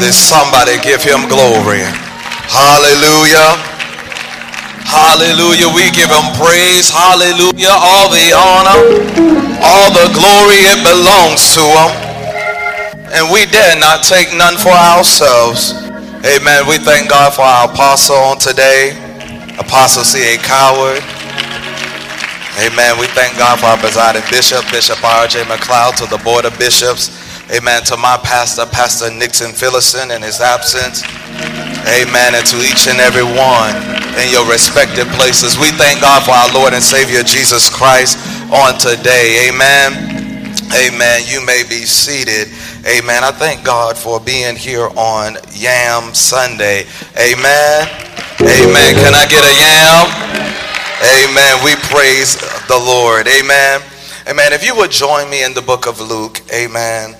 worthy. Somebody give him glory. Hallelujah. Hallelujah. We give him praise. Hallelujah. All the honor, all the glory, it belongs to him. And we dare not take none for ourselves. Amen. We thank God for our apostle on today, Apostle C.A. Coward. Amen. We thank God for our presiding bishop, Bishop R.J. McLeod, to the board of bishops. Amen. To my pastor, Pastor Nixon Phillison in his absence. Amen. And to each and every one in your respective places. We thank God for our Lord and Savior Jesus Christ on today. Amen. Amen. You may be seated. Amen. I thank God for being here on Yam Sunday. Amen. Amen. Can I get a yam? Amen. We praise the Lord. Amen. Amen. If you would join me in the book of Luke. Amen.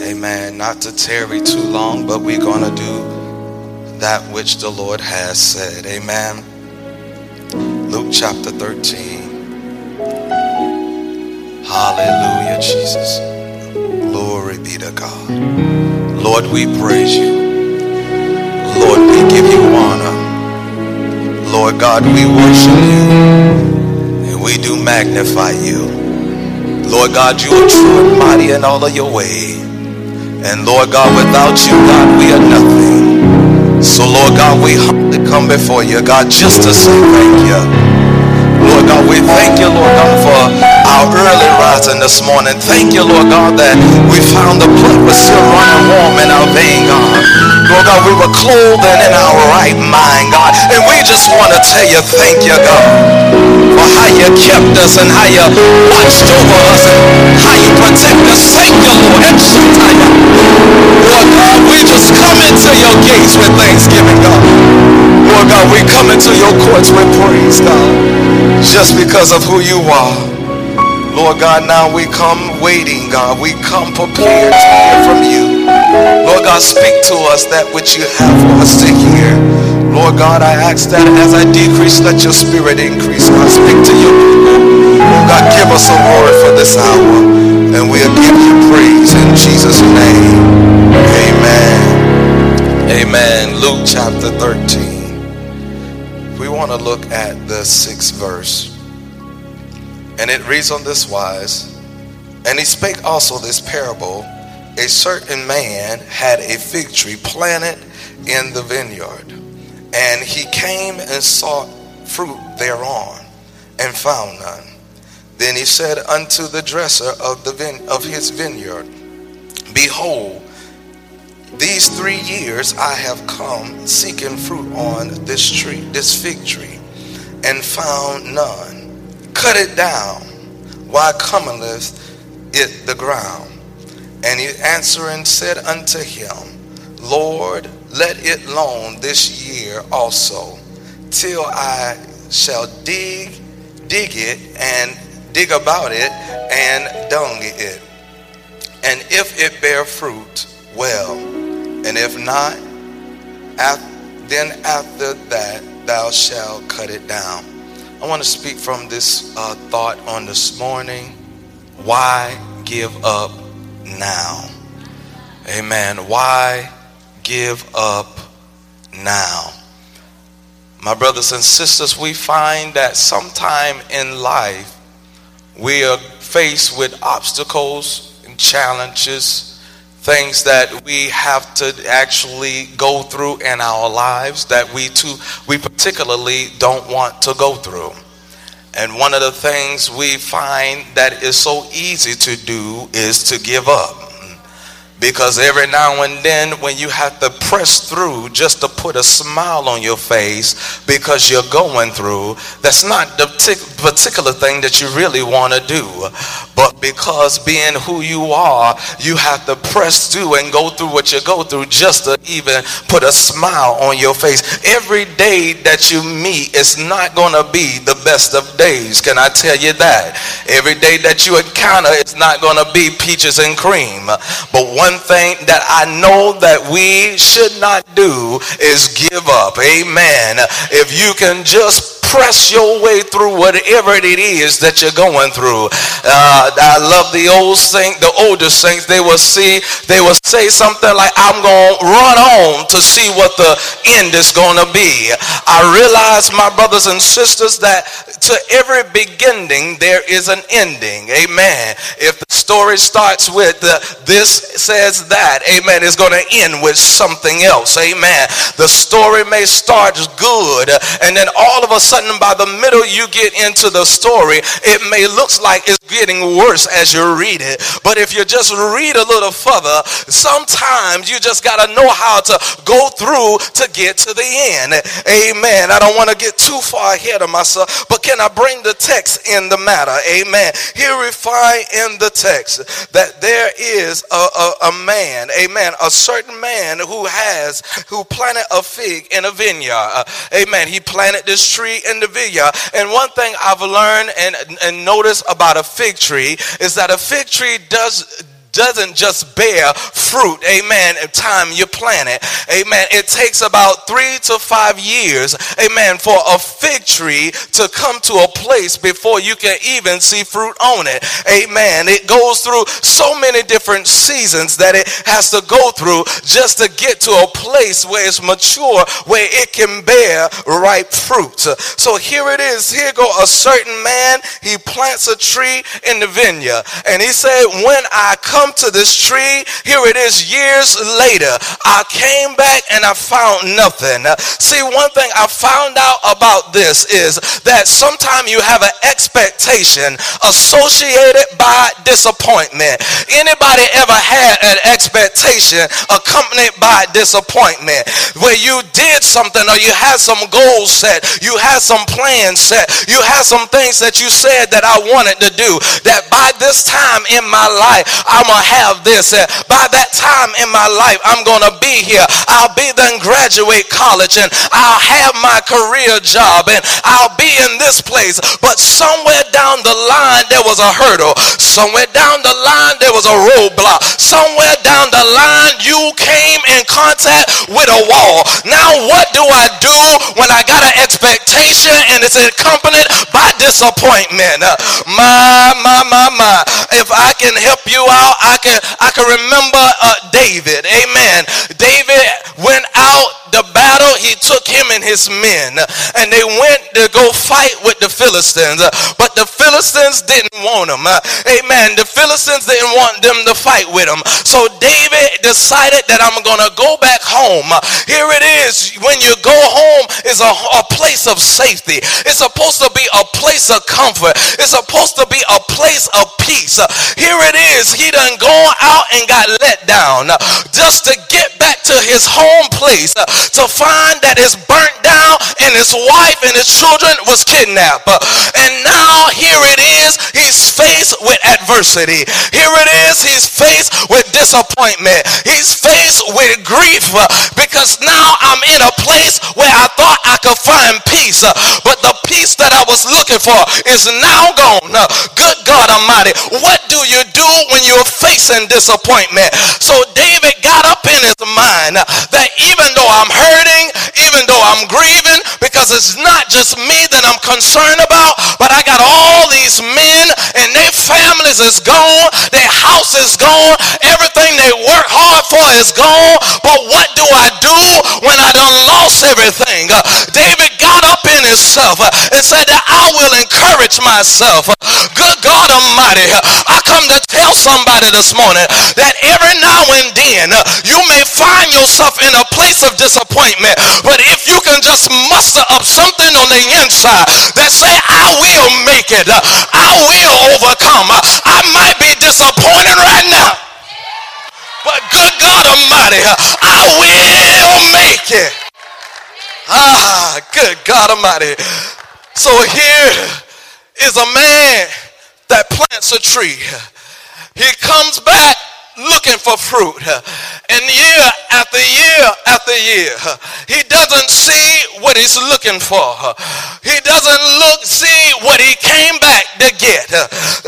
Amen. Not to tarry too long, but we're going to do that which the Lord has said. Amen. Luke chapter 13. Hallelujah, Jesus. Glory be to God. Lord, we praise you. Lord, we give you honor. Lord God, we worship you and we do magnify you. Lord God, you are true and mighty in all of your way. And Lord God, without you, God, we are nothing. So Lord God, we humbly come before you, God, just to say thank you. This morning. Thank you, Lord God, that we found the blood was still running warm in our vein, God. Lord God, we were clothed and in our right mind, God. And we just want to tell you, thank you, God, for how you kept us and how you watched over us and how you protect us. Thank you, Lord. Lord God, we just come into your gates with thanksgiving, God. Lord God, we come into your courts with praise, God, just because of who you are. Lord God, now we come waiting, God. We come prepared to hear from you. Lord God, speak to us that which you have for us to hear. Lord God, I ask that as I decrease, let your spirit increase. God, speak to your people. Lord God, give us a word for this hour. And we'll give you praise in Jesus' name. Amen. Amen. Luke chapter 13. We want to look at the sixth verse. And it reads on this wise. And he spake also this parable a certain man had a fig tree planted in the vineyard, and he came and sought fruit thereon, and found none. Then he said unto the dresser of the vine- of his vineyard, Behold, these three years I have come seeking fruit on this tree, this fig tree, and found none. Cut it down. Why cometh it the ground? And he answering said unto him, Lord, let it alone this year also, till I shall dig, dig it, and dig about it, and dung it. And if it bear fruit, well, and if not, then after that thou shalt cut it down. I want to speak from this uh, thought on this morning. Why give up now? Amen. Why give up now? My brothers and sisters, we find that sometime in life we are faced with obstacles and challenges, things that we have to actually go through in our lives that we too we particularly don't want to go through. And one of the things we find that is so easy to do is to give up. Because every now and then, when you have to press through just to put a smile on your face because you're going through, that's not the particular thing that you really want to do. But because being who you are, you have to press through and go through what you go through just to even put a smile on your face. Every day that you meet is not going to be the best of days. Can I tell you that? Every day that you encounter is not going to be peaches and cream. But one one thing that I know that we should not do is give up. Amen. If you can just press your way through whatever it is that you're going through. Uh, I love the old saint, the older saints. They will see, they will say something like, "I'm gonna run on to see what the end is gonna be." I realize, my brothers and sisters, that to every beginning there is an ending. Amen. If the story starts with this says that, amen, it's going to end with something else. Amen. The story may start good, and then all of a sudden, by the middle you get into the story, it may look like it's getting worse as you read it. But if you just read a little further, sometimes you just got to know how to go through to get to the end. Amen. I don't want to get too far ahead of myself, but can I bring the text in the matter? Amen. Here we find in the text that there is a, a, a man, amen, a certain man who has, who planted a fig in a vineyard. Amen. He planted this tree in the vineyard. And one thing I've learned and, and noticed about a fig tree is that a fig tree does doesn't just bear fruit, amen, time you plant it, amen. It takes about three to five years, amen, for a fig tree to come to a place before you can even see fruit on it, amen. It goes through so many different seasons that it has to go through just to get to a place where it's mature, where it can bear ripe fruit. So here it is. Here go a certain man. He plants a tree in the vineyard, and he said, "When I come." Come to this tree. Here it is years later. I came back and I found nothing. See, one thing I found out about this is that sometimes you have an expectation associated by disappointment. Anybody ever had an expectation accompanied by disappointment where you did something or you had some goals set, you had some plans set, you had some things that you said that I wanted to do that by this time in my life I'm going to have this. Uh, by that time in my life, I'm going to be here. I'll be then graduate college and I'll have my career job and I'll be in this place. But somewhere down the line, there was a hurdle. Somewhere down the line, there was a roadblock. Somewhere down the line, you came in contact with a wall. Now, what do I do when I got an expectation and it's accompanied by disappointment? Uh, my, my, my, my. If I can help you out, I can I can remember uh, David. Amen. David went out the battle, he took him and his men, and they went to go fight with the Philistines. But the Philistines didn't want them. Amen. The Philistines didn't want them to fight with them. So David decided that I'm going to go back home. Here it is. When you go home is a, a place of safety. It's supposed to be a place of comfort. It's supposed to be a place of peace. Here it is. He done gone out and got let down uh, just to get back to his home place uh, to find that it's burnt down and his wife and his children was kidnapped. Uh, and now here it is, he's faced with adversity. Here it is, he's faced with disappointment. He's faced with grief because now I'm in a place where I thought I could find peace. But the peace that I was looking for is now gone. Good God Almighty, what do you do when you're facing disappointment? So David got up in his mind that even though I'm hurting, even though I'm grieving, because it's not just me that I'm concerned about, but I got all these men and their families is gone, their house is gone, everything they work hard for is gone. But what do I do when I done lost everything? David got up in himself uh, and said that I will encourage myself. Good God Almighty, uh, I come to tell somebody this morning that every now and then uh, you may find yourself in a place of disappointment. But if you can just muster up something on the inside that say, I will make it, I will overcome. I might be disappointed right now. But good God Almighty, I will make it. Ah, good God Almighty. So here is a man that plants a tree. He comes back looking for fruit. And year after year after year, he doesn't see what he's looking for. He doesn't look, see what he came back to get.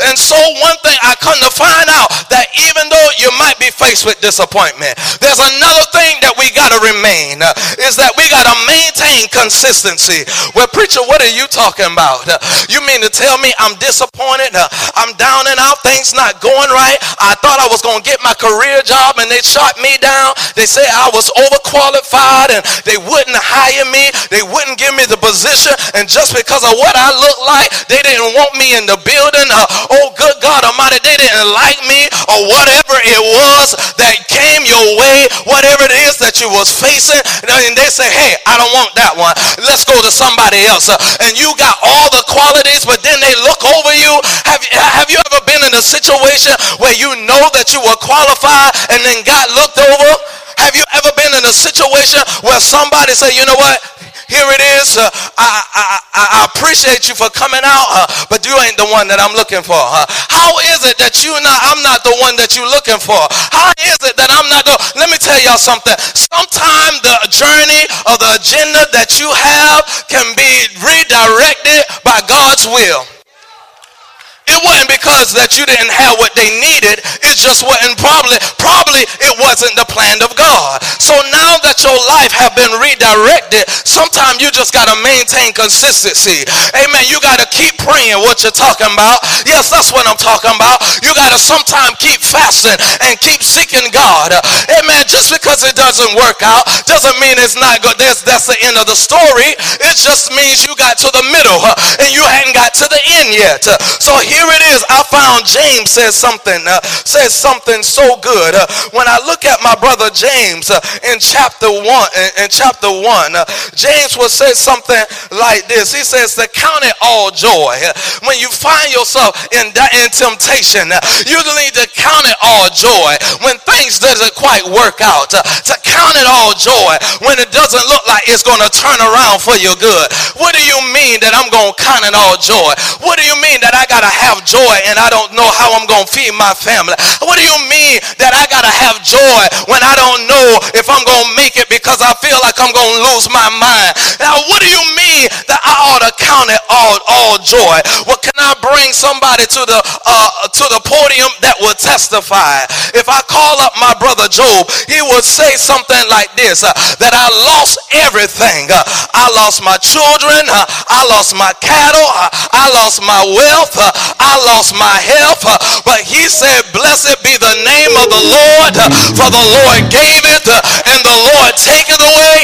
And so one thing I come to find out that even though you might be faced with disappointment, there's another thing that we got to remain is that we got to maintain consistency. Well, preacher, what are you talking about? You mean to tell me I'm disappointed? I'm down and out. Things not going right. I thought I was going to get my career job and they shot me down. They say I was overqualified and they wouldn't hire me. They wouldn't give me the position. And just because of what I look like, they didn't want me in the building. Uh, oh, good God Almighty, they didn't like me or whatever it was that came your way, whatever it is that you was facing. And they say, hey, I don't want that one. Let's go to somebody else. Uh, and you got all the qualities, but then they look over you. Have, have you ever been in a situation where you know that you were qualified and then got looked over? Have you ever been in a situation where somebody say, you know what? Here it is. Uh, I, I, I, appreciate you for coming out, uh, but you ain't the one that I'm looking for. Uh. How is it that you not? I'm not the one that you're looking for. How is it that I'm not the? Let me tell y'all something. Sometimes the journey or the agenda that you have can be redirected by God's will. It wasn't because that you didn't have what they needed. It just wasn't probably, probably it wasn't the plan of God. So now that your life have been redirected, sometimes you just got to maintain consistency. Amen. You got to keep praying what you're talking about. Yes, that's what I'm talking about. You got to sometimes keep fasting and keep seeking God. Amen. Just because it doesn't work out doesn't mean it's not good. That's, that's the end of the story. It just means you got to the middle and you hadn't got to the end yet. So here it is. I found James says something, uh, says something so good. Uh, when I look at my brother James uh, in chapter one, in, in chapter one, uh, James will say something like this. He says to count it all joy when you find yourself in in temptation. Uh, you need to count it all joy when things doesn't quite work out. Uh, to count it all joy when it doesn't look like it's going to turn around for your good. What do you mean that I'm going to count it all joy? What do you mean that I got to have joy and I don't know how I'm going to feed my family? What do you mean that I got to have joy when I don't know if I'm going to make it because I feel like I'm going to lose my mind? Now, what do you mean that I ought to count it all, all joy? Well, can I bring somebody to the, uh, to the podium that will testify? If I call up my brother Job, he would say something like this, uh, that I lost everything. Uh, I lost my children. Uh, I lost my cattle. Uh, I lost my wealth. I lost my health, uh, but he said, Blessed be the name of the Lord, uh, for the Lord gave it uh, and the Lord take it away,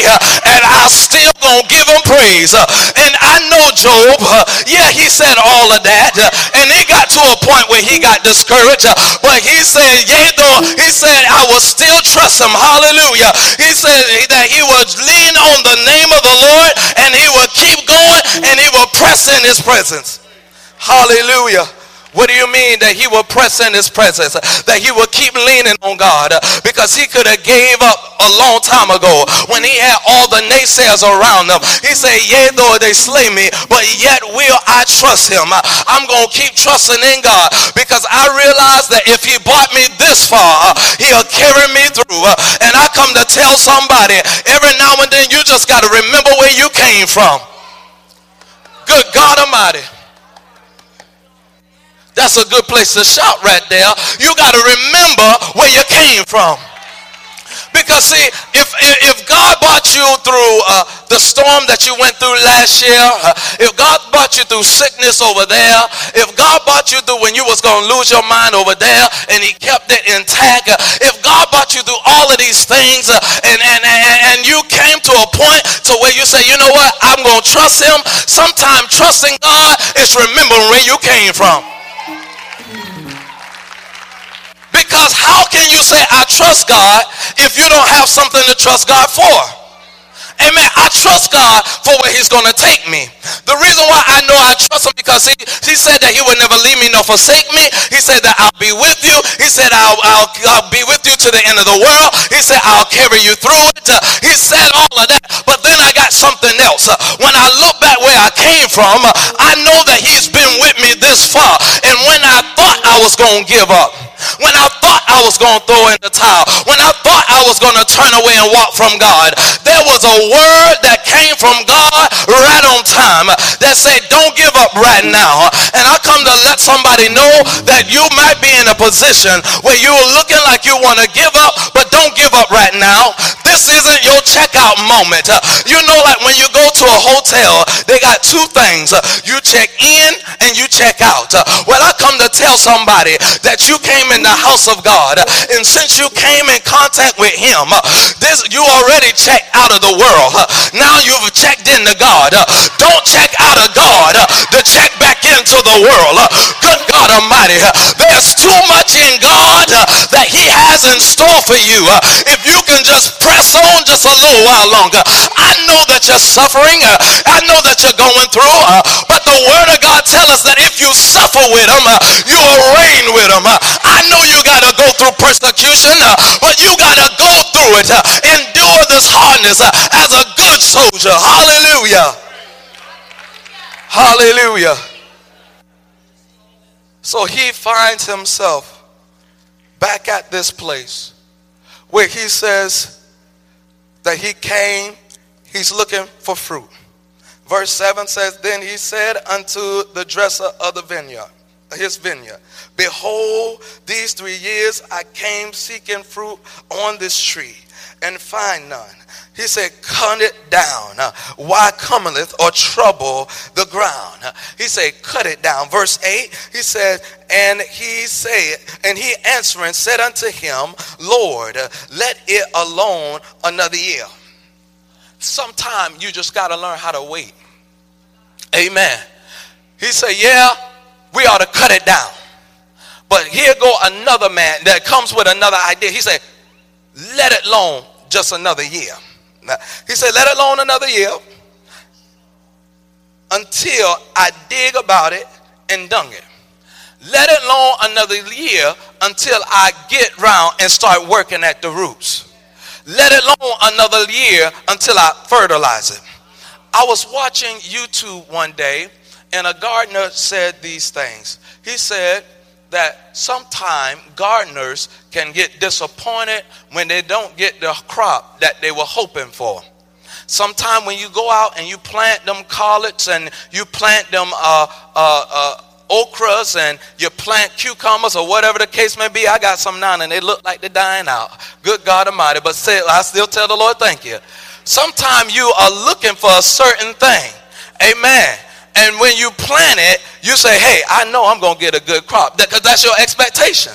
and I still gonna give him praise. And I know Job, yeah, he said all of that, and it got to a point where he got discouraged, but he said, yea, though, he said, I will still trust him. Hallelujah. He said that he would lean on the name of the Lord and he will keep going and he will press in his presence. Hallelujah. What do you mean that he will press in his presence? That he will keep leaning on God? Because he could have gave up a long time ago when he had all the naysayers around him. He said, yea, though they slay me, but yet will I trust him. I'm going to keep trusting in God because I realize that if he brought me this far, he'll carry me through. And I come to tell somebody, every now and then you just got to remember where you came from. Good God Almighty. That's a good place to shout right there. You got to remember where you came from. Because see, if if God brought you through uh, the storm that you went through last year, uh, if God brought you through sickness over there, if God brought you through when you was going to lose your mind over there and he kept it intact, uh, if God brought you through all of these things uh, and, and, and, and you came to a point to where you say, you know what, I'm going to trust him. Sometimes trusting God is remembering where you came from. Because how can you say, I trust God if you don't have something to trust God for? Amen. I trust God for where he's going to take me. The reason why I know I trust him because he, he said that he would never leave me nor forsake me. He said that I'll be with you. He said I'll, I'll, I'll be with you to the end of the world. He said I'll carry you through it. Uh, he said all of that. But then I got something else. Uh, when I look back where I came from, uh, I know that he's been with me this far. And when I thought I was going to give up, when I thought I was going to throw in the towel, when I thought I was going to turn away and walk from God, there was a word that came from God right on time that said, don't give up right now. And I come to let somebody know that you might be in a position where you're looking like you want to give up, but don't give up right now. This isn't your checkout moment. You know, like when you go to a hotel, they got two things. You check in and you check out. Well, I come to tell somebody that you came in the house of God, and since you came in contact with Him, this you already checked out of the world. Now you've checked into God. Don't check out of God to check back into the world. Good God Almighty, there's too much in God that He has in store for you. If you can just press on just a little while longer, I know that you're suffering. Uh, I know that you're going through, uh, but the Word of God tells us that if you suffer with Him, uh, you will reign with Him. I know you got to go through persecution, but you got to go through it. Endure this hardness as a good soldier. Hallelujah. Hallelujah. So he finds himself back at this place where he says that he came, he's looking for fruit. Verse 7 says, Then he said unto the dresser of the vineyard, his vineyard, Behold, these three years I came seeking fruit on this tree and find none. He said, cut it down. Why cometh or trouble the ground? He said, cut it down. Verse 8, he said, and he said, and he answering said unto him, Lord, let it alone another year. Sometime you just got to learn how to wait. Amen. He said, yeah, we ought to cut it down. But here go another man that comes with another idea. He said, let it alone just another year. He said, let it alone another year until I dig about it and dung it. Let it alone another year until I get round and start working at the roots. Let alone another year until I fertilize it. I was watching YouTube one day and a gardener said these things. He said, that sometimes gardeners can get disappointed when they don't get the crop that they were hoping for. Sometimes when you go out and you plant them collards and you plant them uh, uh, uh, okras and you plant cucumbers or whatever the case may be, I got some now and they look like they're dying out. Good God Almighty. But say, I still tell the Lord, thank you. Sometimes you are looking for a certain thing. Amen. And when you plant it, you say, hey, I know I'm going to get a good crop. Because that's your expectation.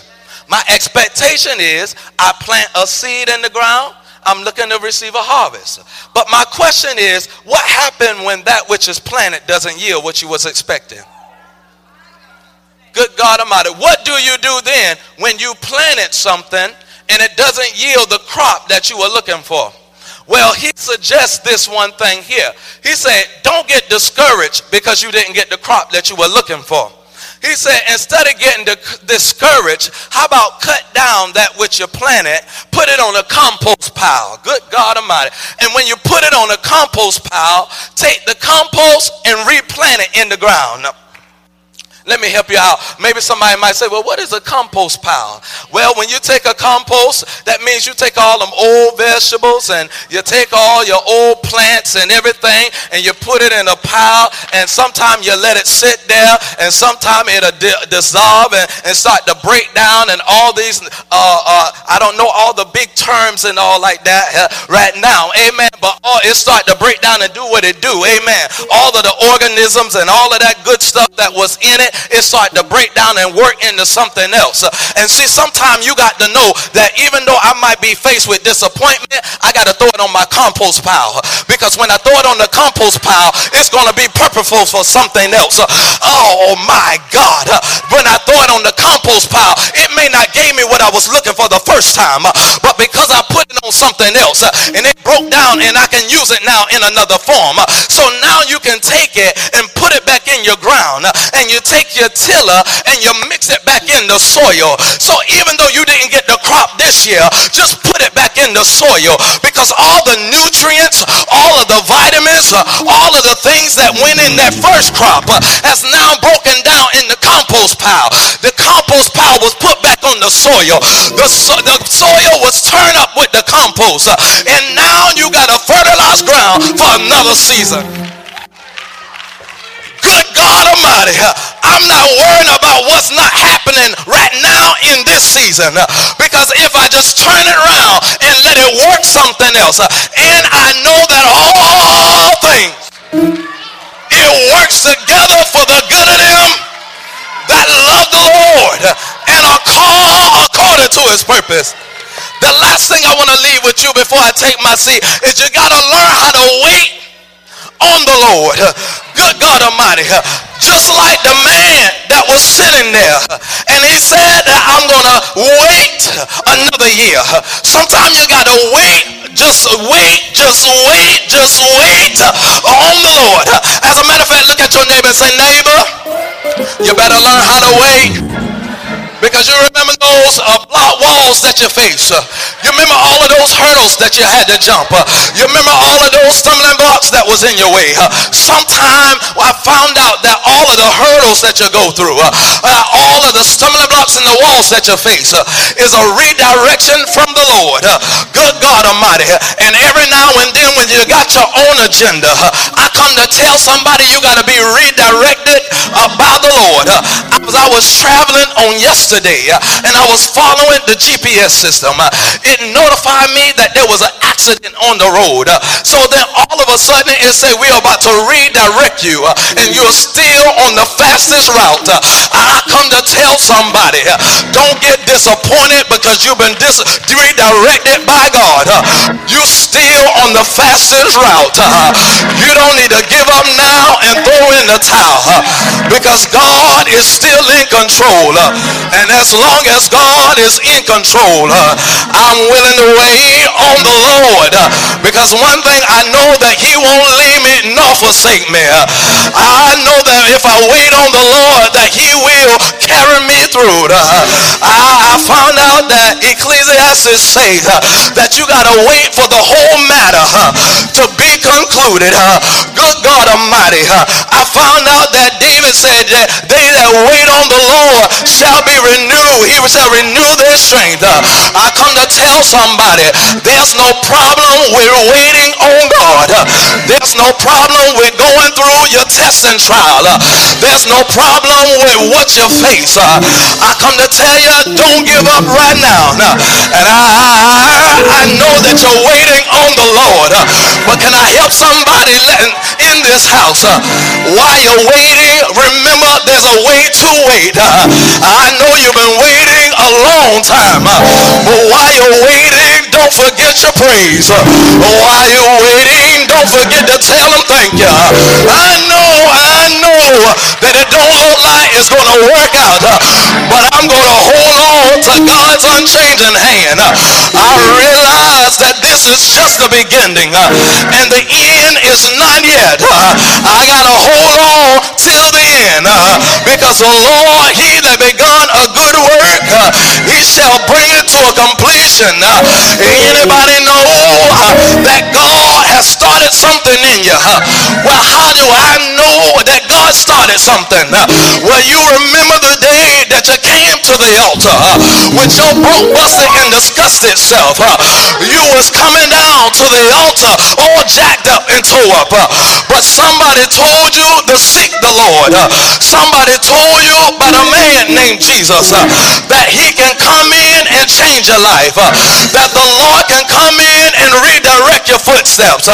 My expectation is I plant a seed in the ground. I'm looking to receive a harvest. But my question is, what happened when that which is planted doesn't yield what you was expecting? Good God Almighty. What do you do then when you planted something and it doesn't yield the crop that you were looking for? Well, he suggests this one thing here. He said, don't get discouraged because you didn't get the crop that you were looking for. He said, instead of getting discouraged, how about cut down that which you planted, put it on a compost pile. Good God Almighty. And when you put it on a compost pile, take the compost and replant it in the ground. Now, let me help you out. Maybe somebody might say, well, what is a compost pile? Well, when you take a compost, that means you take all them old vegetables and you take all your old plants and everything and you put it in a pile and sometimes you let it sit there and sometimes it'll dissolve and, and start to break down and all these, uh, uh, I don't know all the big terms and all like that uh, right now. Amen. But all, it start to break down and do what it do. Amen. All of the organisms and all of that good stuff that was in it it started to break down and work into something else. And see, sometimes you got to know that even though I might be faced with disappointment, I got to throw it on my compost pile. Because when I throw it on the compost pile, it's going to be purposeful for something else. Oh my God. When I throw it on the compost pile, it may not give me what I was looking for the first time, but because I put it on something else and it broke down and I can use it now in another form. So now you can take it and put it back in your ground and you take take your tiller and you mix it back in the soil. So even though you didn't get the crop this year, just put it back in the soil because all the nutrients, all of the vitamins, all of the things that went in that first crop has now broken down in the compost pile. The compost pile was put back on the soil. The, so, the soil was turned up with the compost. And now you got a fertilized ground for another season. Good God Almighty. I'm not worrying about what's not happening right now in this season. Uh, because if I just turn it around and let it work something else, uh, and I know that all things, it works together for the good of them that love the Lord uh, and are called according to his purpose. The last thing I want to leave with you before I take my seat is you got to learn how to wait on the Lord. Good God Almighty. Just like the man that was sitting there and he said that I'm going to wait another year. Sometimes you got to wait. Just wait, just wait, just wait uh, on the Lord. As a matter of fact, look at your neighbor and say, neighbor, you better learn how to wait. Because you remember those uh, block walls that you face. Uh, you remember all of those hurdles that you had to jump. Uh, you remember all of those stumbling blocks that was in your way. Uh, sometime I found out that all of the hurdles that you go through, uh, uh, all of the stumbling blocks in the walls that you face is a redirection from the Lord. good God Almighty. And every now and then when you got your own agenda, I come to tell somebody you got to be redirected by the Lord. as I was traveling on yesterday, uh, and I was following the GPS system. Uh, it notified me that there was an accident on the road. Uh, so then all of a sudden it said we're about to redirect you and you're still on the fastest route. I come to tell somebody, don't get disappointed because you've been dis- redirected by God. You're still on the fastest route. You don't need to give up now and throw in the towel because God is still in control. And as long as God is in control, uh, I'm willing to wait on the Lord. Uh, because one thing I know that he won't leave me nor forsake me. Uh, I know that if I wait on the Lord, that he will carry me through. Uh, I, found out that Ecclesiastes says uh, that you got to wait for the whole matter uh, to be concluded. good God Almighty. I found out that David said that they that wait on the Lord shall be renew. He shall renew their strength. Uh, I come to tell somebody there's no problem with waiting on God. Uh, there's no problem with going through your test and trial. Uh, there's no problem with what you face. I come to tell you, don't give up right now. And I, I, know that you're waiting on the Lord. But can I help somebody in this house? While you're waiting, remember there's a way to wait. I know you've been waiting a long time. But while you're waiting, don't forget your praise. While you're waiting, don't forget to tell them thank you. I know, I know that it don't look like it's going to work out. But I'm going to hold on to God's unchanging hand. I realize that this is just the beginning and the end is not yet. I got to hold on till the end because the Lord, he that begun a good work, he shall bring it to a completion. Anybody know that God has started something in you? Well, how do I know that God started something? Well, you remember the day that you came to the altar with your broke, busted, and disgusted self. You was coming down to the altar all jacked up and tore up. But somebody told you to seek the Lord. Somebody told you about a man named Jesus that he can come in and change your life. That the Lord can come in and redirect your footsteps.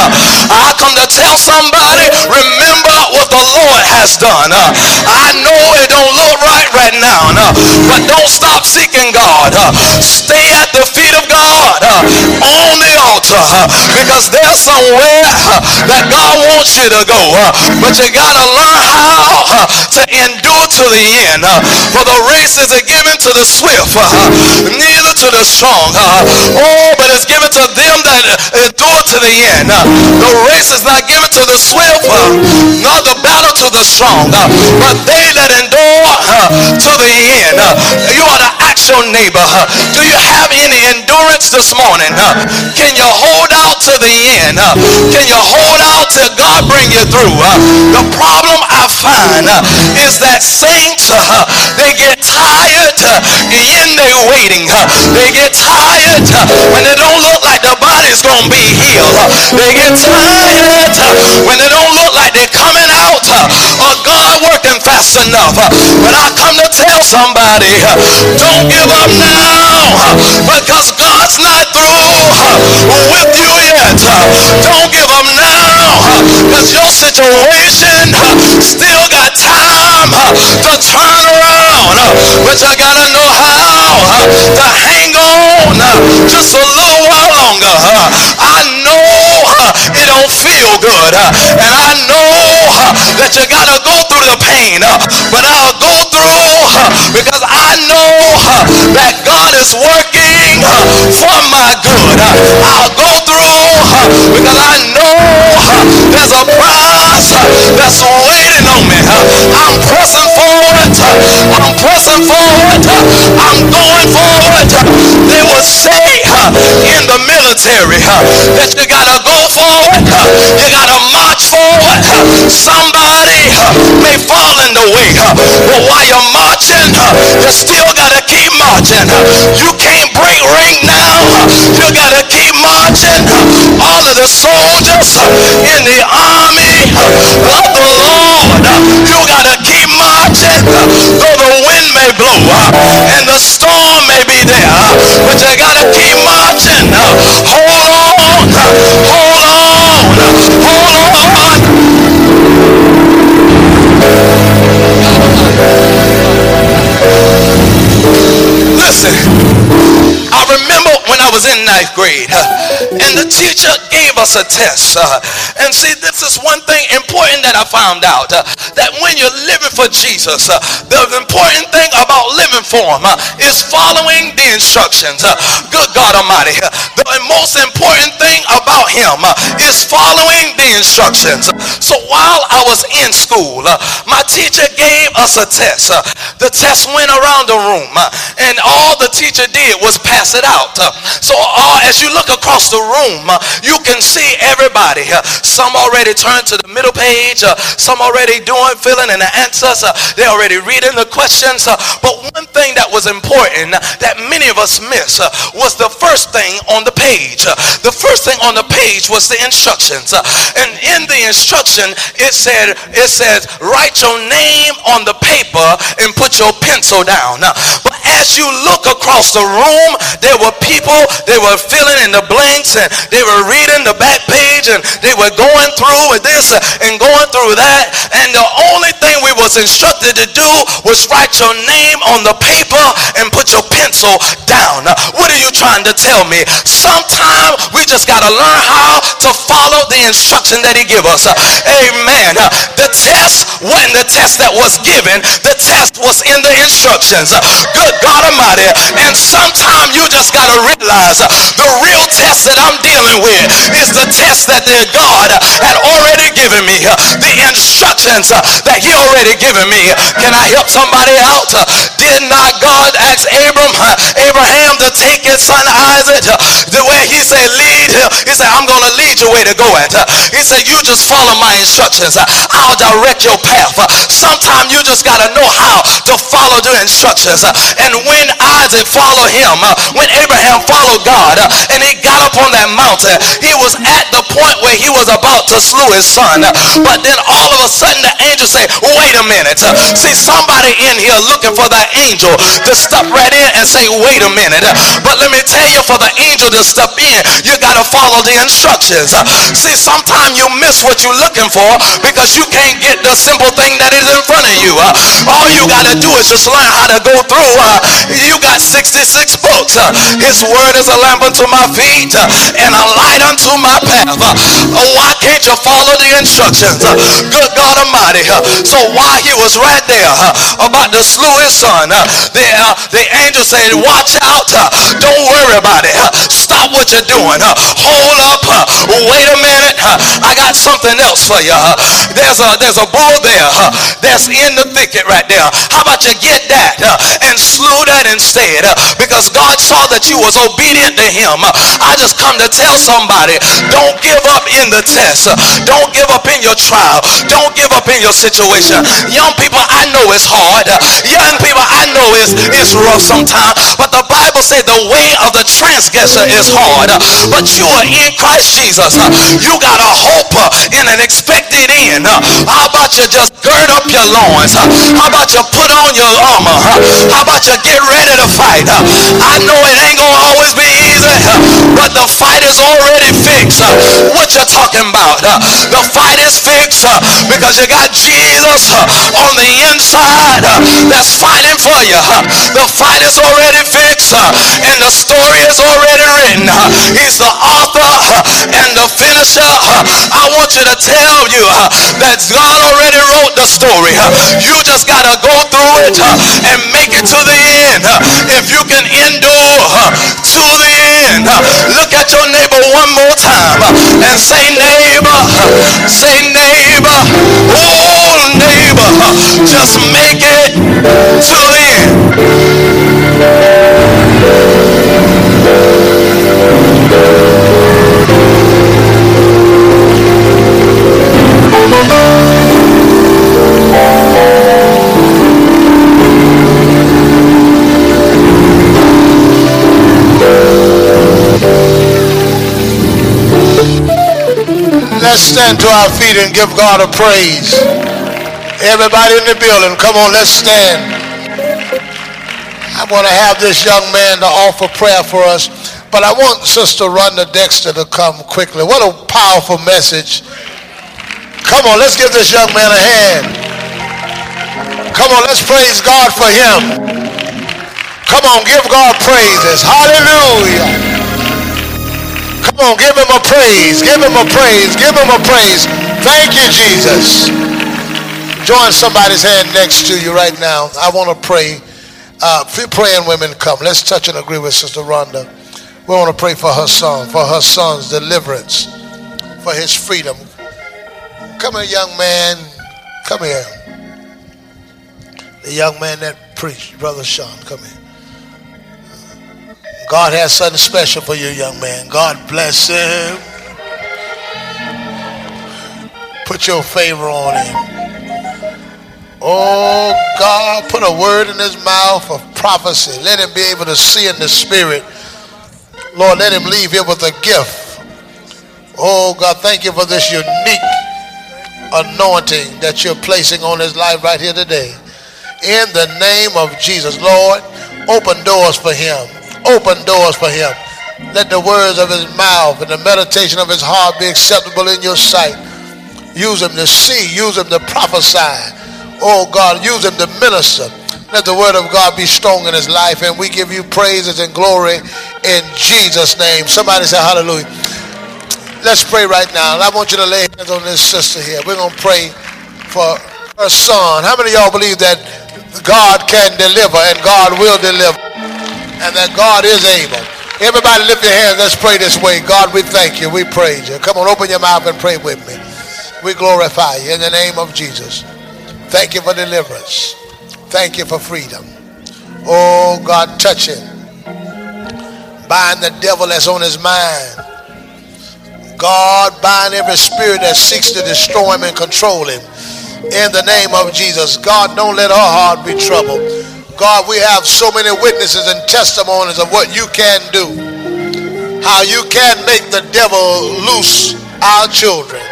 Uh, I come to tell somebody, remember what the Lord has done. Uh, I know it don't look right right now, no, but don't stop seeking God. Uh, stay at the feet of God uh, on the altar because there's somewhere that God wants you to go. but you got to learn how to endure to the end. Uh, for the race is given to the swift, uh, neither to the strong. Uh, oh, but it's given to them that endure to the end. the race is not given to the swift, nor the battle to the strong, but they that endure to the end. you ought to ask your neighbor, do you have any endurance this morning? can you hold out to the end? can you hold out till God bring you through? the problem I find Uh, is that saints, uh, they get tired uh, in their waiting. They get tired when it don't look like the body's gonna be healed. They get tired when it don't look like they're coming out or God working fast enough. But I come to tell somebody, don't give up now because God's not through with you yet. Don't give up now because your situation still got to turn around. Uh, but you gotta know how uh, to hang on uh, just a little while longer. I know it don't feel good. And I know that you gotta go through the pain. But I'll go through because I know that God is working uh, for my good. Uh, I'll go through because I know there's a prize uh, that's waiting on me. I'm pressing forward. I'm pressing forward. I'm going forward. They will say in the military that you gotta go forward. You gotta march forward. Somebody may fall in the way, but while you're marching. You can't break rank now. You gotta keep marching. All of the soldiers in the army of the Lord, you gotta keep marching. Though the wind may blow and the storm may be there, but you gotta keep marching. Hold on, hold on, hold Listen. I remember when I was in ninth grade, uh, and the teacher gave us a test. Uh, and see, this is one thing important that I found out uh, that when you're living for Jesus, uh, the important thing about living for Him uh, is following the instructions. Uh, good God Almighty, the most important thing about Him is following the instructions. So while I was in school, my teacher gave us a test. the test went around the room, and all the teacher did was pass it out. So uh, as you look across the room, uh, you can see everybody. Uh, some already turned to the middle page. some already doing, filling in the answers. Uh, they're already reading the questions. Uh, but one thing that was important that many of us miss uh, was the first thing on the page. the first thing on the page was the instructions. and in the instruction, it said, it says, write your name on the paper and put your pencil down. but as you look across the room, there were people, they were filling in the blanks and they were reading the back page and they were going through with this and going through that. And the only thing we was instructed to do was write your name on the paper and put your pencil down. What are you trying to tell me? Sometimes we just got to learn how to follow the instruction that he give us. Amen. The test wasn't the test that was given. The test was in the instructions. Good God Almighty. And sometimes you just got to realize the real test that I'm dealing with is the test that the God had already given me. The instructions that he already given me. Can I help somebody out? Did not God ask Abram, Abraham to take his son Isaac the way he said lead? He said, I'm going to lead you where to go at. He said, you just follow my instructions. I'll direct your path. Sometimes you just got to know how to follow the instructions. And when Isaac followed him, when Abraham followed God and he got up on that mountain, he was at the point where he was about to slew his son. But then all of a sudden the angel said, wait a minute. See, somebody in here looking for that angel to step right in and say, wait a minute. But let me tell you, for the angel to step in, you got to follow the instructions. See, sometimes you miss what you're looking for because you can't get the simple thing that is in front of you. All you got to do is just learn how to go through. You got 66 books. His word is a lamp unto my feet and a light unto my path. Oh, why can't you follow the instructions? Good God Almighty. So while he was right there about to slew his son, the, uh, the angel said, watch out. Don't worry about it. Stop what you're doing. Hold Uh, I got something else for you. There's a there's a bull there uh, that's in the thicket right there. How about you get that uh, and slew that instead? Because God saw that you was obedient to him. I just come to tell somebody, don't give up in the test. Don't give up in your trial. Don't give up in your situation. Young people, I know it's hard. Young people, I know it's, it's rough sometimes. But the Bible says the way of the transgressor is hard. But you are in Christ Jesus. You got a hope uh, in an expected end. Uh, how about you just gird up your loins? Uh, how about you put on your armor? How about you get ready to fight? I know it ain't gonna always be easy, but the fight is already fixed. What you talking about? The fight is fixed because you got Jesus on the inside that's fighting for you. The fight is already fixed Uh, and the story is already written. Uh, he's the author uh, and the finisher. I want you to tell you that God already wrote the story. You just got to go through it and make it to the end. If you can endure to the end, look at your neighbor one more time and say, neighbor, say, neighbor, oh, neighbor, just make it to the Let's stand to our feet and give God a praise. Everybody in the building, come on, let's stand. I want to have this young man to offer prayer for us, but I want Sister Rhonda Dexter to come quickly. What a powerful message. Come on, let's give this young man a hand. Come on, let's praise God for him. Come on, give God praises. Hallelujah. Come on, give him a praise. Give him a praise. Give him a praise. Thank you, Jesus. Join somebody's hand next to you right now. I want to pray. Uh, praying women come. Let's touch and agree with Sister Rhonda. We want to pray for her son, for her son's deliverance, for his freedom. Come here, young man. Come here. The young man that preached, Brother Sean, come here. God has something special for you, young man. God bless him. Put your favor on him. Oh, God, put a word in his mouth of prophecy. Let him be able to see in the spirit. Lord, let him leave here with a gift. Oh, God, thank you for this unique anointing that you're placing on his life right here today. In the name of Jesus, Lord, open doors for him Open doors for him. Let the words of his mouth and the meditation of his heart be acceptable in your sight. Use him to see, use him to prophesy. Oh God, use him to minister. Let the word of God be strong in his life, and we give you praises and glory in Jesus' name. Somebody say hallelujah. Let's pray right now. I want you to lay hands on this sister here. We're going to pray for her son. How many of y'all believe that God can deliver and God will deliver? and that God is able. Everybody lift your hands. Let's pray this way. God, we thank you. We praise you. Come on, open your mouth and pray with me. We glorify you in the name of Jesus. Thank you for deliverance. Thank you for freedom. Oh, God, touch him. Bind the devil that's on his mind. God, bind every spirit that seeks to destroy him and control him. In the name of Jesus. God, don't let our heart be troubled. God, we have so many witnesses and testimonies of what you can do. How you can make the devil loose our children.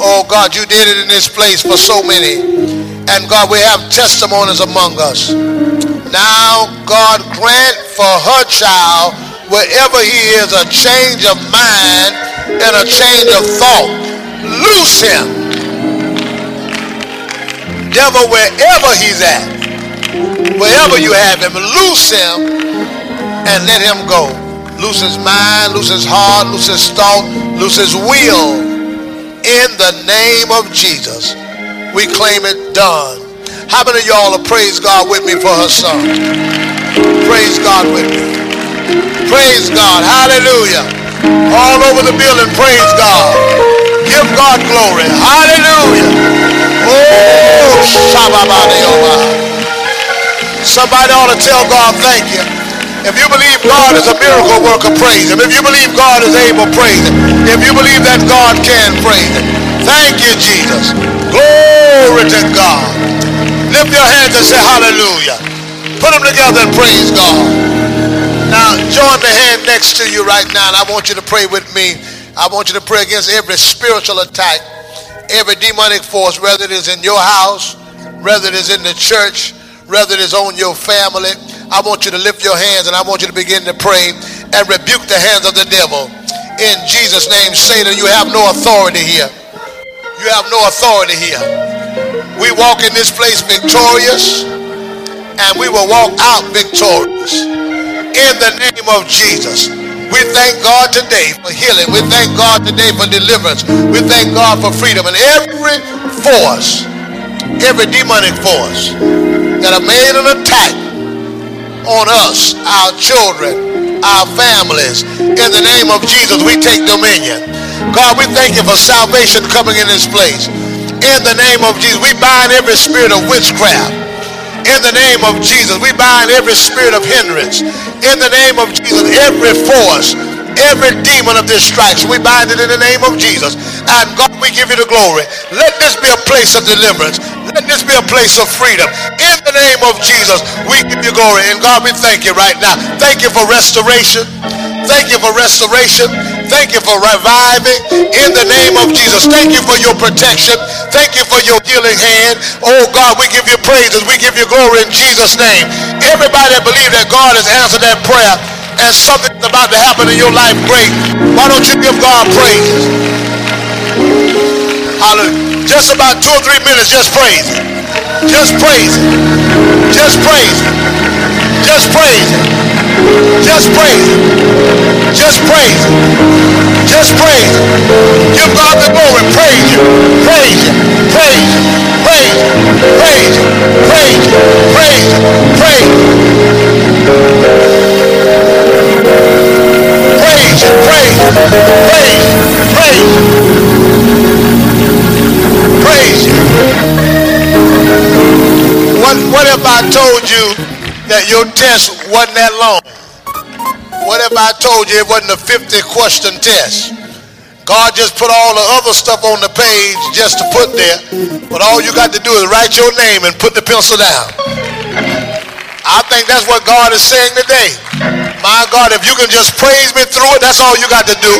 Oh God, you did it in this place for so many. And God, we have testimonies among us. Now, God, grant for her child, wherever he is, a change of mind and a change of thought. Loose him. Devil, wherever he's at wherever you have him, loose him and let him go. Loose his mind, loose his heart, loose his thought, loose his will. In the name of Jesus, we claim it done. How many of y'all will praise God with me for her son? Praise God with me. Praise God. Hallelujah. All over the building, praise God. Give God glory. Hallelujah. Oh, Somebody ought to tell God thank you. If you believe God is a miracle worker, praise him. If you believe God is able, praise him. If you believe that God can, praise him. Thank you, Jesus. Glory to God. Lift your hands and say hallelujah. Put them together and praise God. Now, join the hand next to you right now, and I want you to pray with me. I want you to pray against every spiritual attack, every demonic force, whether it is in your house, whether it is in the church, whether it is on your family. I want you to lift your hands and I want you to begin to pray and rebuke the hands of the devil. In Jesus' name, Satan, you have no authority here. You have no authority here. We walk in this place victorious and we will walk out victorious. In the name of Jesus. We thank God today for healing. We thank God today for deliverance. We thank God for freedom. And every force, every demonic force that have made an attack on us, our children, our families. In the name of Jesus, we take dominion. God, we thank you for salvation coming in this place. In the name of Jesus, we bind every spirit of witchcraft. In the name of Jesus, we bind every spirit of hindrance. In the name of Jesus, every force, every demon of distraction, we bind it in the name of Jesus. And God, we give you the glory. Let this be a place of deliverance. Let this be a place of freedom. In the name of Jesus, we give you glory. And God, we thank you right now. Thank you for restoration. Thank you for restoration. Thank you for reviving in the name of Jesus. Thank you for your protection. Thank you for your healing hand. Oh God, we give you praises. We give you glory in Jesus' name. Everybody believe that God has answered that prayer and something's about to happen in your life great. Why don't you give God praise? Hallelujah. Just about two or three minutes, just praise. Just praise. Just praise. Just praise. Just praise. Just praise. Just praise. Give God the glory. Praise you. Praise you. Praise. Praise. Praise. Praise. Praise. Praise. Praise. Praise. Praise. Praise praise you. What, what if I told you that your test wasn't that long? What if I told you it wasn't a 50 question test? God just put all the other stuff on the page just to put there, but all you got to do is write your name and put the pencil down. I think that's what God is saying today. My God, if you can just praise me through it, that's all you got to do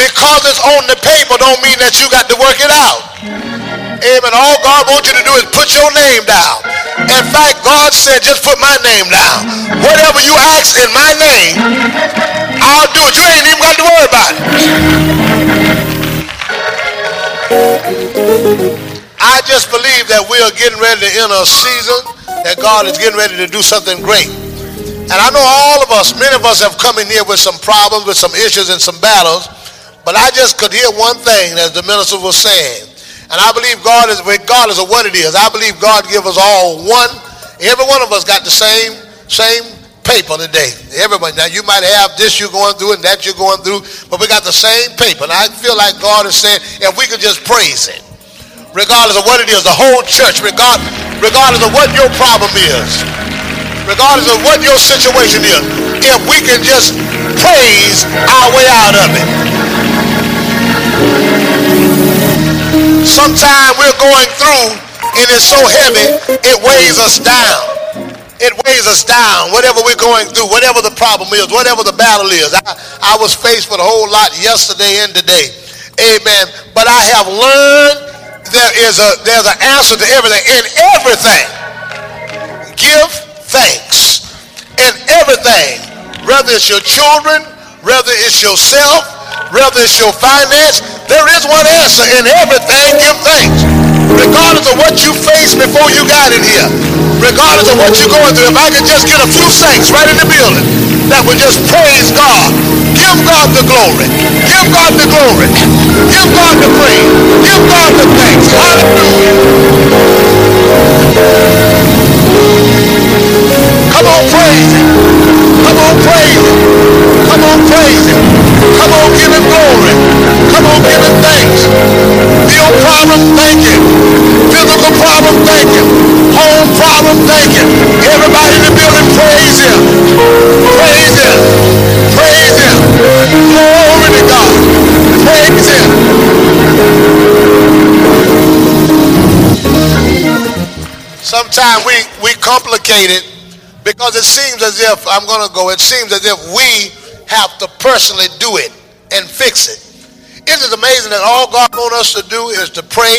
because it's on the paper don't mean that you got to work it out. Amen. All God wants you to do is put your name down. In fact, God said, just put my name down. Whatever you ask in my name, I'll do it. You ain't even got to worry about it. I just believe that we are getting ready to enter a season that God is getting ready to do something great. And I know all of us, many of us have come in here with some problems, with some issues and some battles. But I just could hear one thing as the minister was saying. And I believe God is, regardless of what it is, I believe God give us all one. Every one of us got the same, same paper today. Everybody. Now you might have this you're going through and that you're going through, but we got the same paper. And I feel like God is saying, if we could just praise it, regardless of what it is, the whole church, regard, regardless of what your problem is, regardless of what your situation is, if we can just praise our way out of it. Sometimes we're going through and it's so heavy, it weighs us down. It weighs us down, whatever we're going through, whatever the problem is, whatever the battle is. I, I was faced with a whole lot yesterday and today. Amen. But I have learned there is a there's an answer to everything. In everything, give thanks. In everything, whether it's your children, whether it's yourself, whether it's your finance, there is one answer in everything. Give thanks. Regardless of what you faced before you got in here, regardless of what you're going through, if I could just get a few saints right in the building that would just praise God, give God the glory, give God the glory, give God the praise, give God the thanks. Come on, praise him. Come on, praise him. Come on, praise. Come on, give him glory. Come on, give him thanks. Feel problem, thank him. Physical problem, thank. Home problem, thank him. Everybody Sometimes we, we complicate it because it seems as if, I'm going to go, it seems as if we have to personally do it and fix it. Isn't it amazing that all God wants us to do is to pray,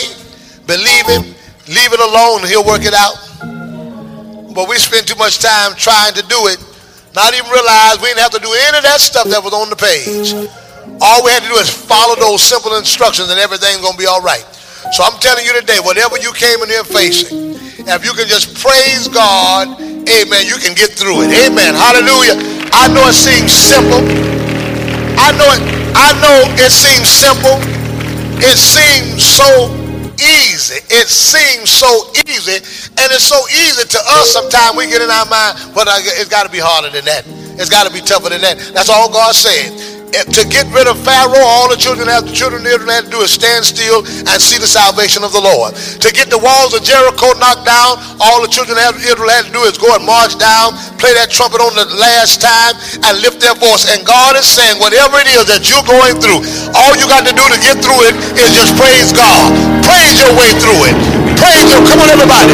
believe Him, leave it alone, He'll work it out? But we spend too much time trying to do it, not even realize we didn't have to do any of that stuff that was on the page. All we had to do is follow those simple instructions and everything's going to be all right. So I'm telling you today, whatever you came in here facing, if you can just praise God, amen, you can get through it. Amen. Hallelujah. I know it seems simple. I know it, I know it seems simple. It seems so easy. It seems so easy, and it's so easy to us. Sometimes we get in our mind, but it's got to be harder than that. It's got to be tougher than that. That's all God said to get rid of Pharaoh, all the children have the children of Israel had to do is stand still and see the salvation of the Lord. To get the walls of Jericho knocked down, all the children of Israel had to do is go and march down, play that trumpet on the last time, and lift their voice. And God is saying, whatever it is that you're going through, all you got to do to get through it is just praise God. Praise your way through it. Praise Him. Come on, everybody.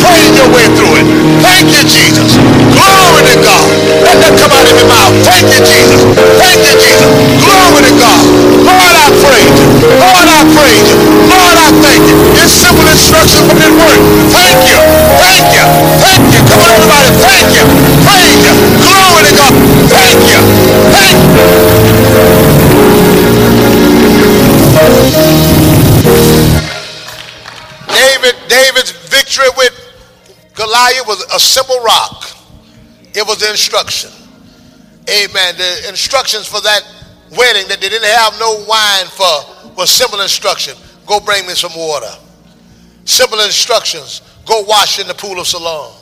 Praise your way through it. Thank you, Jesus. Glory to God. Let that come out of your mouth. Thank you, Jesus. Thank you, Jesus. Glory to God. Lord, I praise you. Lord, I praise you. Lord, I thank you. It's simple instructions, but it works. Thank you. Thank you. Thank you. Come on, everybody. Thank you. Praise you. Glory to God. Thank you. Thank you. David, David's victory with Goliath was a simple rock. It was the instruction. Amen. The instructions for that wedding that they didn't have no wine for was simple instruction. Go bring me some water. Simple instructions. Go wash in the pool of Siloam.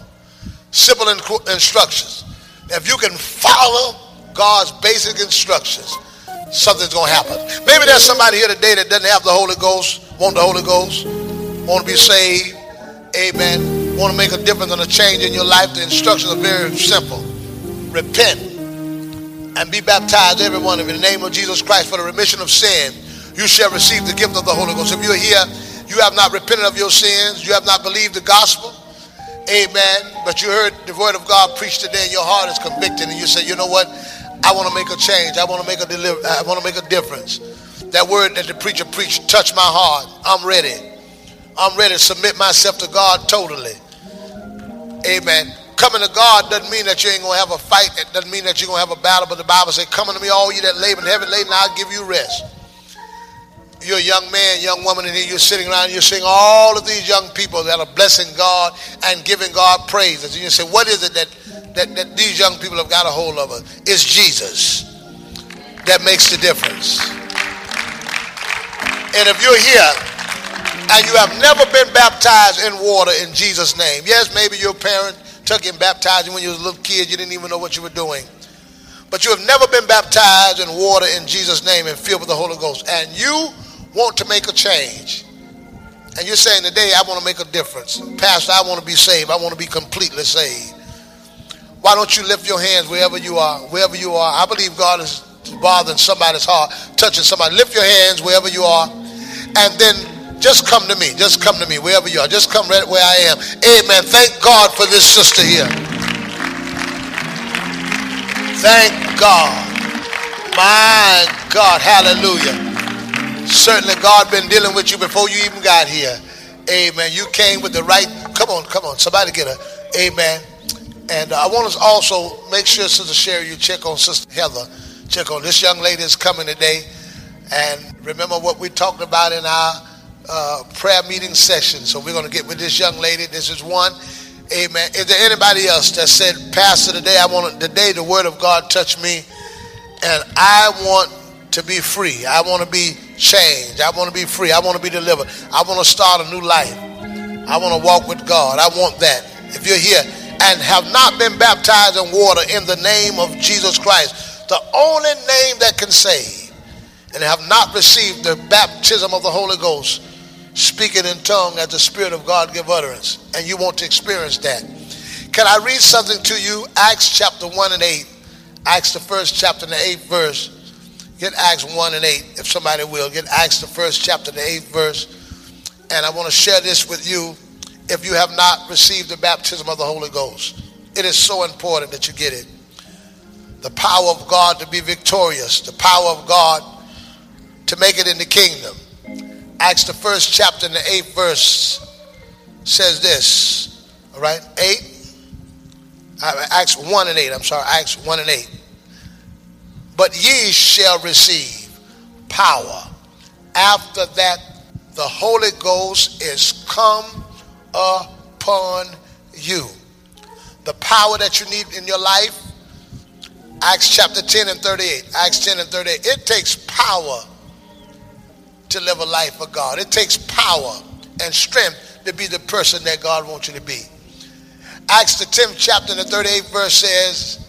Simple instructions. If you can follow God's basic instructions, something's going to happen. Maybe there's somebody here today that doesn't have the Holy Ghost, want the Holy Ghost, want to be saved. Amen. Want to make a difference and a change in your life. The instructions are very simple. Repent and be baptized, everyone, in the name of Jesus Christ for the remission of sin, you shall receive the gift of the Holy Ghost. If you're here, you have not repented of your sins, you have not believed the gospel, amen, but you heard the word of God preached today and your heart is convicted and you say, you know what, I want to make a change, I want to make a deliver, I want to make a difference. That word that the preacher preached touched my heart. I'm ready. I'm ready to submit myself to God totally. Amen. Coming to God doesn't mean that you ain't going to have a fight. It doesn't mean that you're going to have a battle. But the Bible says, coming to me, all you that labor and heavy laden, I'll give you rest. You're a young man, young woman, and you're sitting around you're seeing all of these young people that are blessing God and giving God praise. And you say, what is it that, that, that these young people have got a hold of? It's Jesus that makes the difference. And if you're here and you have never been baptized in water in Jesus' name, yes, maybe your parent took and baptized you when you was a little kid. You didn't even know what you were doing. But you have never been baptized in water in Jesus' name and filled with the Holy Ghost. And you want to make a change. And you're saying today, I want to make a difference. Pastor, I want to be saved. I want to be completely saved. Why don't you lift your hands wherever you are? Wherever you are. I believe God is bothering somebody's heart, touching somebody. Lift your hands wherever you are. And then just come to me. Just come to me wherever you are. Just come right where I am. Amen. Thank God for this sister here. Thank God. My God. Hallelujah. Certainly God been dealing with you before you even got here. Amen. You came with the right. Come on, come on. Somebody get a amen. And I want to also make sure, Sister Sherry, you check on Sister Heather. Check on this young lady is coming today. And remember what we talked about in our uh, prayer meeting session. So we're going to get with this young lady. This is one. Amen. Is there anybody else that said, Pastor, today I want to, today the word of God touched me and I want to be free. I want to be changed. I want to be free. I want to be delivered. I want to start a new life. I want to walk with God. I want that. If you're here and have not been baptized in water in the name of Jesus Christ, the only name that can save, and have not received the baptism of the Holy Ghost, speaking in tongue as the Spirit of God give utterance, and you want to experience that. Can I read something to you? Acts chapter 1 and 8. Acts the first chapter and the eighth verse. Get Acts 1 and 8, if somebody will. Get Acts the first chapter, the eighth verse. And I want to share this with you if you have not received the baptism of the Holy Ghost. It is so important that you get it. The power of God to be victorious, the power of God to make it in the kingdom. Acts the first chapter and the eighth verse says this. All right, eight. Uh, Acts 1 and 8. I'm sorry, Acts 1 and 8. But ye shall receive power after that the Holy Ghost is come upon you. The power that you need in your life, Acts chapter 10 and 38. Acts 10 and 38. It takes power to live a life for God. It takes power and strength to be the person that God wants you to be. Acts the 10th chapter the 38th verse says,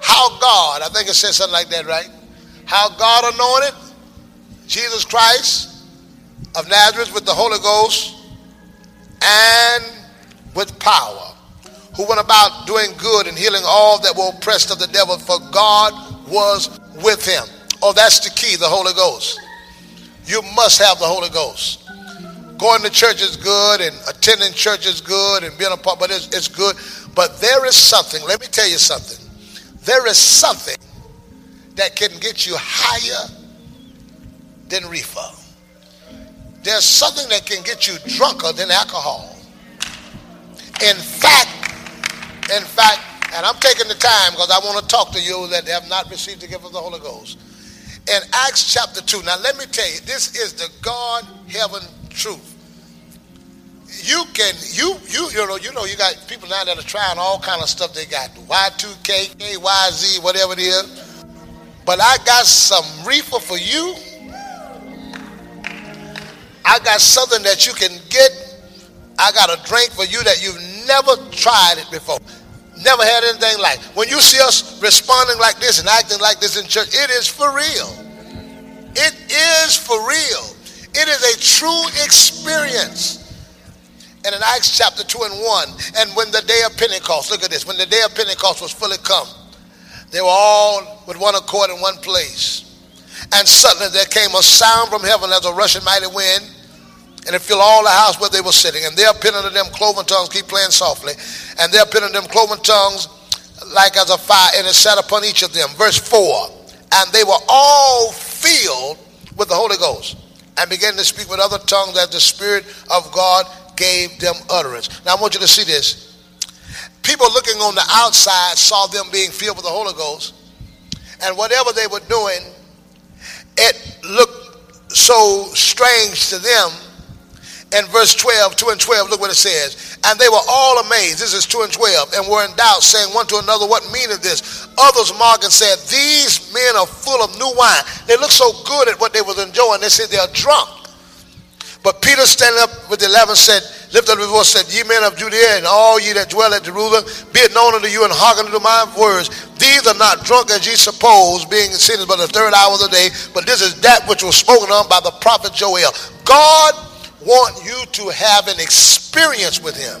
How God, I think it says something like that, right? How God anointed Jesus Christ of Nazareth with the Holy Ghost and with power, who went about doing good and healing all that were oppressed of the devil, for God was with him. Oh, that's the key, the Holy Ghost. You must have the Holy Ghost. Going to church is good and attending church is good and being a part, but it's, it's good. But there is something, let me tell you something. There is something that can get you higher than reefer. There's something that can get you drunker than alcohol. In fact, in fact, and I'm taking the time because I want to talk to you that have not received the gift of the Holy Ghost. In Acts chapter 2, now let me tell you, this is the God heaven truth. You can you you you know you know you got people now that are trying all kind of stuff they got Y2K, KYZ, whatever it is. But I got some reefer for you. I got something that you can get. I got a drink for you that you've never tried it before. Never had anything like. When you see us responding like this and acting like this in church, it is for real. It is for real. It is a true experience. And in Acts chapter 2 and 1, and when the day of Pentecost, look at this, when the day of Pentecost was fully come, they were all with one accord in one place. And suddenly there came a sound from heaven as a rushing mighty wind, and it filled all the house where they were sitting. And there appeared unto them cloven tongues, keep playing softly, and there appeared unto them cloven tongues like as a fire, and it sat upon each of them. Verse 4 And they were all filled with the Holy Ghost and began to speak with other tongues as the Spirit of God gave them utterance. Now I want you to see this. People looking on the outside saw them being filled with the Holy Ghost, and whatever they were doing, it looked so strange to them. In verse 12, 2 and 12, look what it says. And they were all amazed. This is 2 and 12. And were in doubt, saying one to another, What meaneth this? Others marked and said, These men are full of new wine. They look so good at what they was enjoying. They said they're drunk. But Peter standing up with the eleven said, Lift up his voice, said, Ye men of Judea and all ye that dwell at Jerusalem, be it known unto you and hearken unto my words. These are not drunk as ye suppose, being sinners but the third hour of the day, but this is that which was spoken of by the prophet Joel. God want you to have an experience with him.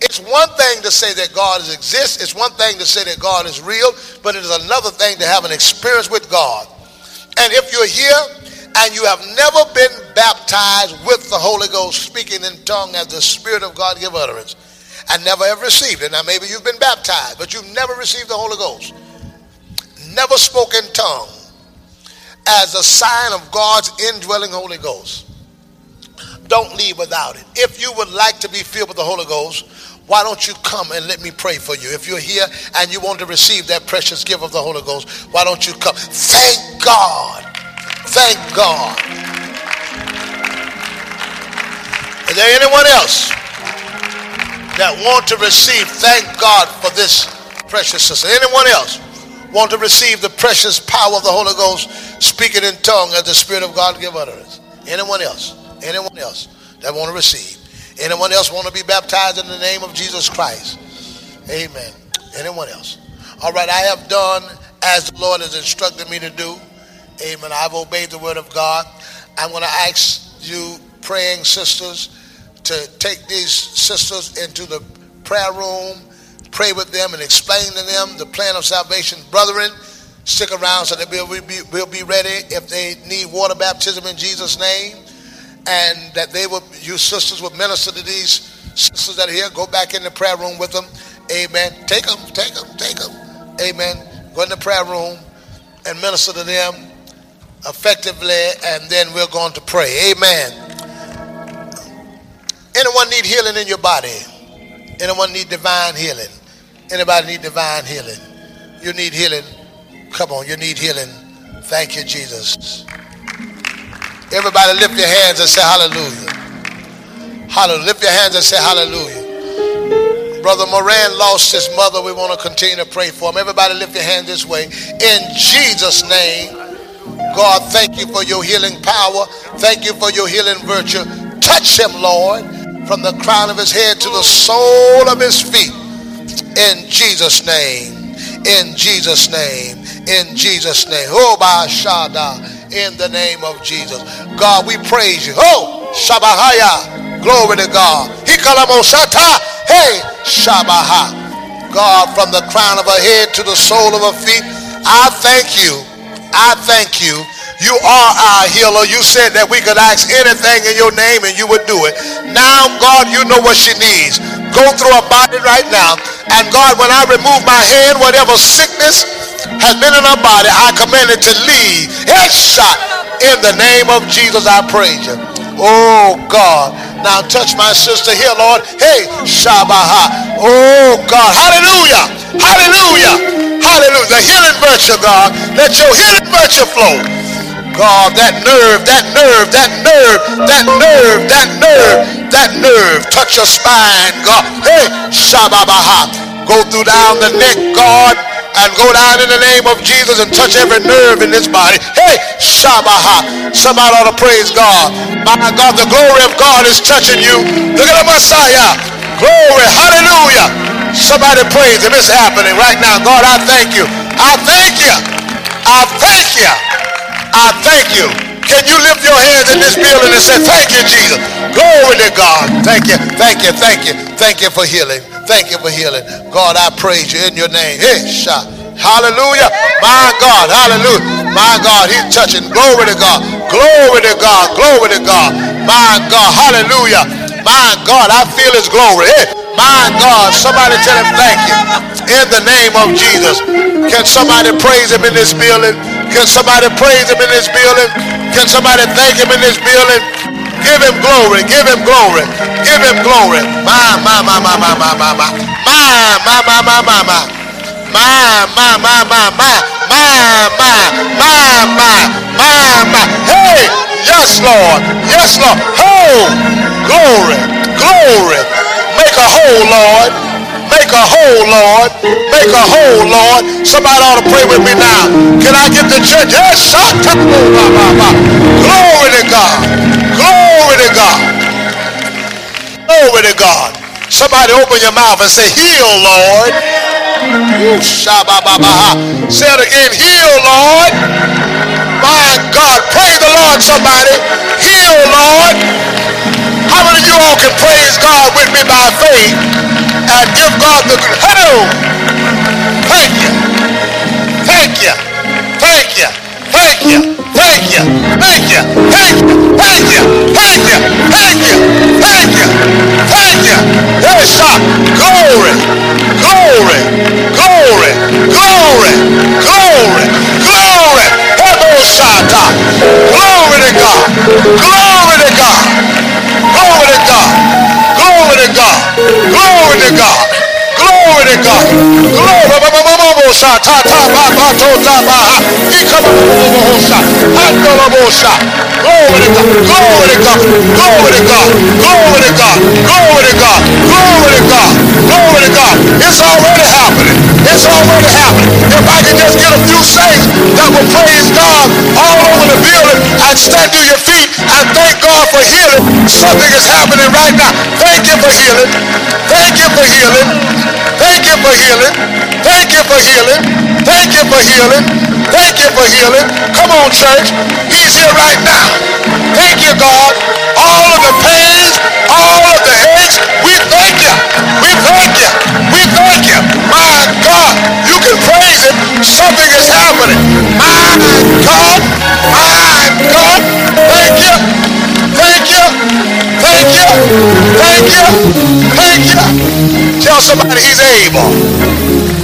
It's one thing to say that God exists. It's one thing to say that God is real, but it is another thing to have an experience with God. And if you're here and you have never been baptized with the Holy Ghost, speaking in tongue as the Spirit of God give utterance, and never have received it. Now, maybe you've been baptized, but you've never received the Holy Ghost. Never spoke in tongue as a sign of God's indwelling Holy Ghost. Don't leave without it. If you would like to be filled with the Holy Ghost, why don't you come and let me pray for you? If you're here and you want to receive that precious gift of the Holy Ghost, why don't you come? Thank God Thank God. Is there anyone else that want to receive? Thank God for this precious sister. Anyone else want to receive the precious power of the Holy Ghost, speaking in tongue as the Spirit of God give utterance? Anyone else? Anyone else that want to receive? Anyone else want to be baptized in the name of Jesus Christ? Amen. Anyone else? All right, I have done as the Lord has instructed me to do. Amen. I've obeyed the word of God. I'm going to ask you praying sisters to take these sisters into the prayer room, pray with them, and explain to them the plan of salvation. Brethren, stick around so that we'll be, we'll be ready if they need water baptism in Jesus' name, and that they will, you sisters will minister to these sisters that are here. Go back in the prayer room with them. Amen. Take them, take them, take them. Amen. Go in the prayer room and minister to them effectively, and then we're going to pray. Amen. Anyone need healing in your body? Anyone need divine healing? Anybody need divine healing? You need healing. Come on, you need healing. Thank you, Jesus. Everybody lift your hands and say hallelujah. Hallelujah. Lift your hands and say hallelujah. Brother Moran lost his mother. We want to continue to pray for him. Everybody lift your hand this way. In Jesus' name, God, thank you for your healing power. Thank you for your healing virtue. Touch him, Lord from the crown of his head to the sole of his feet. In Jesus' name. In Jesus' name. In Jesus' name. Oh, by Shada. In the name of Jesus. God, we praise you. Oh, Shabahaya. Glory to God. Hikalamosata. Hey, Shabaha. God, from the crown of her head to the sole of her feet, I thank you. I thank you you are our healer. You said that we could ask anything in your name and you would do it. Now, God, you know what she needs. Go through her body right now. And God, when I remove my hand, whatever sickness has been in her body, I command it to leave. Headshot. In the name of Jesus, I praise you. Oh God. Now touch my sister here, Lord. Hey, Shabaha. Oh God. Hallelujah. Hallelujah. Hallelujah. The healing virtue, God. Let your healing virtue flow. God, that nerve, that nerve, that nerve, that nerve, that nerve, that nerve. Touch your spine, God. Hey, Shababaha. Go through down the neck, God, and go down in the name of Jesus and touch every nerve in this body. Hey, Shabaha. Somebody ought to praise God. My God, the glory of God is touching you. Look at the Messiah. Glory. Hallelujah. Somebody praise him. It's happening right now. God, I thank you. I thank you. I thank you. I thank you. Can you lift your hands in this building and say, Thank you, Jesus? Glory to God. Thank you, thank you, thank you, thank you for healing. Thank you for healing. God, I praise you in your name. Hallelujah. My God, hallelujah. My God, he's touching. Glory to God. Glory to God. Glory to God. My God, hallelujah. My God, I feel his glory. My God, somebody tell him thank you. In the name of Jesus. Can somebody praise him in this building? Can somebody praise him in this building? Can somebody thank him in this building? Give him glory. Give him glory. Give him glory. My, my, my, my, my, my, my, my. My, my, my, my, my, my. My, my, my, my, my. My, my, my, my, my, my. Hey, yes, Lord. Yes, Lord. Oh, glory. Glory. Make a hole, Lord. Make a hole, Lord. Make a hole, Lord. Somebody ought to pray with me now. Can I get the church? Yes, Glory to God. Glory to God. Glory to God. Somebody open your mouth and say, heal, Lord. Say it again. Heal, Lord. My God. Praise the Lord, somebody. Heal, Lord. How many of you all can praise God with me by faith? and give God the hello. Thank you. Thank you. Thank you. Thank you. Thank you. Thank you. Thank you. Thank you. Thank you. Thank you. Thank you. Thank you. Yes. Glory. Glory. Glory. Glory. Glory. Glory. Hebosata. Glory to God. Glory to God. Glory to God. Glory to God. Glory to God. Glory to God. Ta ta ba ba. Glory to God. Glory to God. Glory to God. Glory to God. Glory to God. Glory to God. It's already happening. It's already happening. If I can just get a few saints that will praise God all over the building and stand to your feet and thank God for healing. Something is happening right now. Thank you for healing. Thank you for healing. Thank you for healing. Thank you for healing. Thank you for healing. Thank you for healing. Come on, church. He's here right now. Thank you, God. All of the pains, all of the aches, we thank you. We thank you. We thank you. My God, you can praise it. Something is happening. My God, my thank you, thank you. Tell somebody he's able.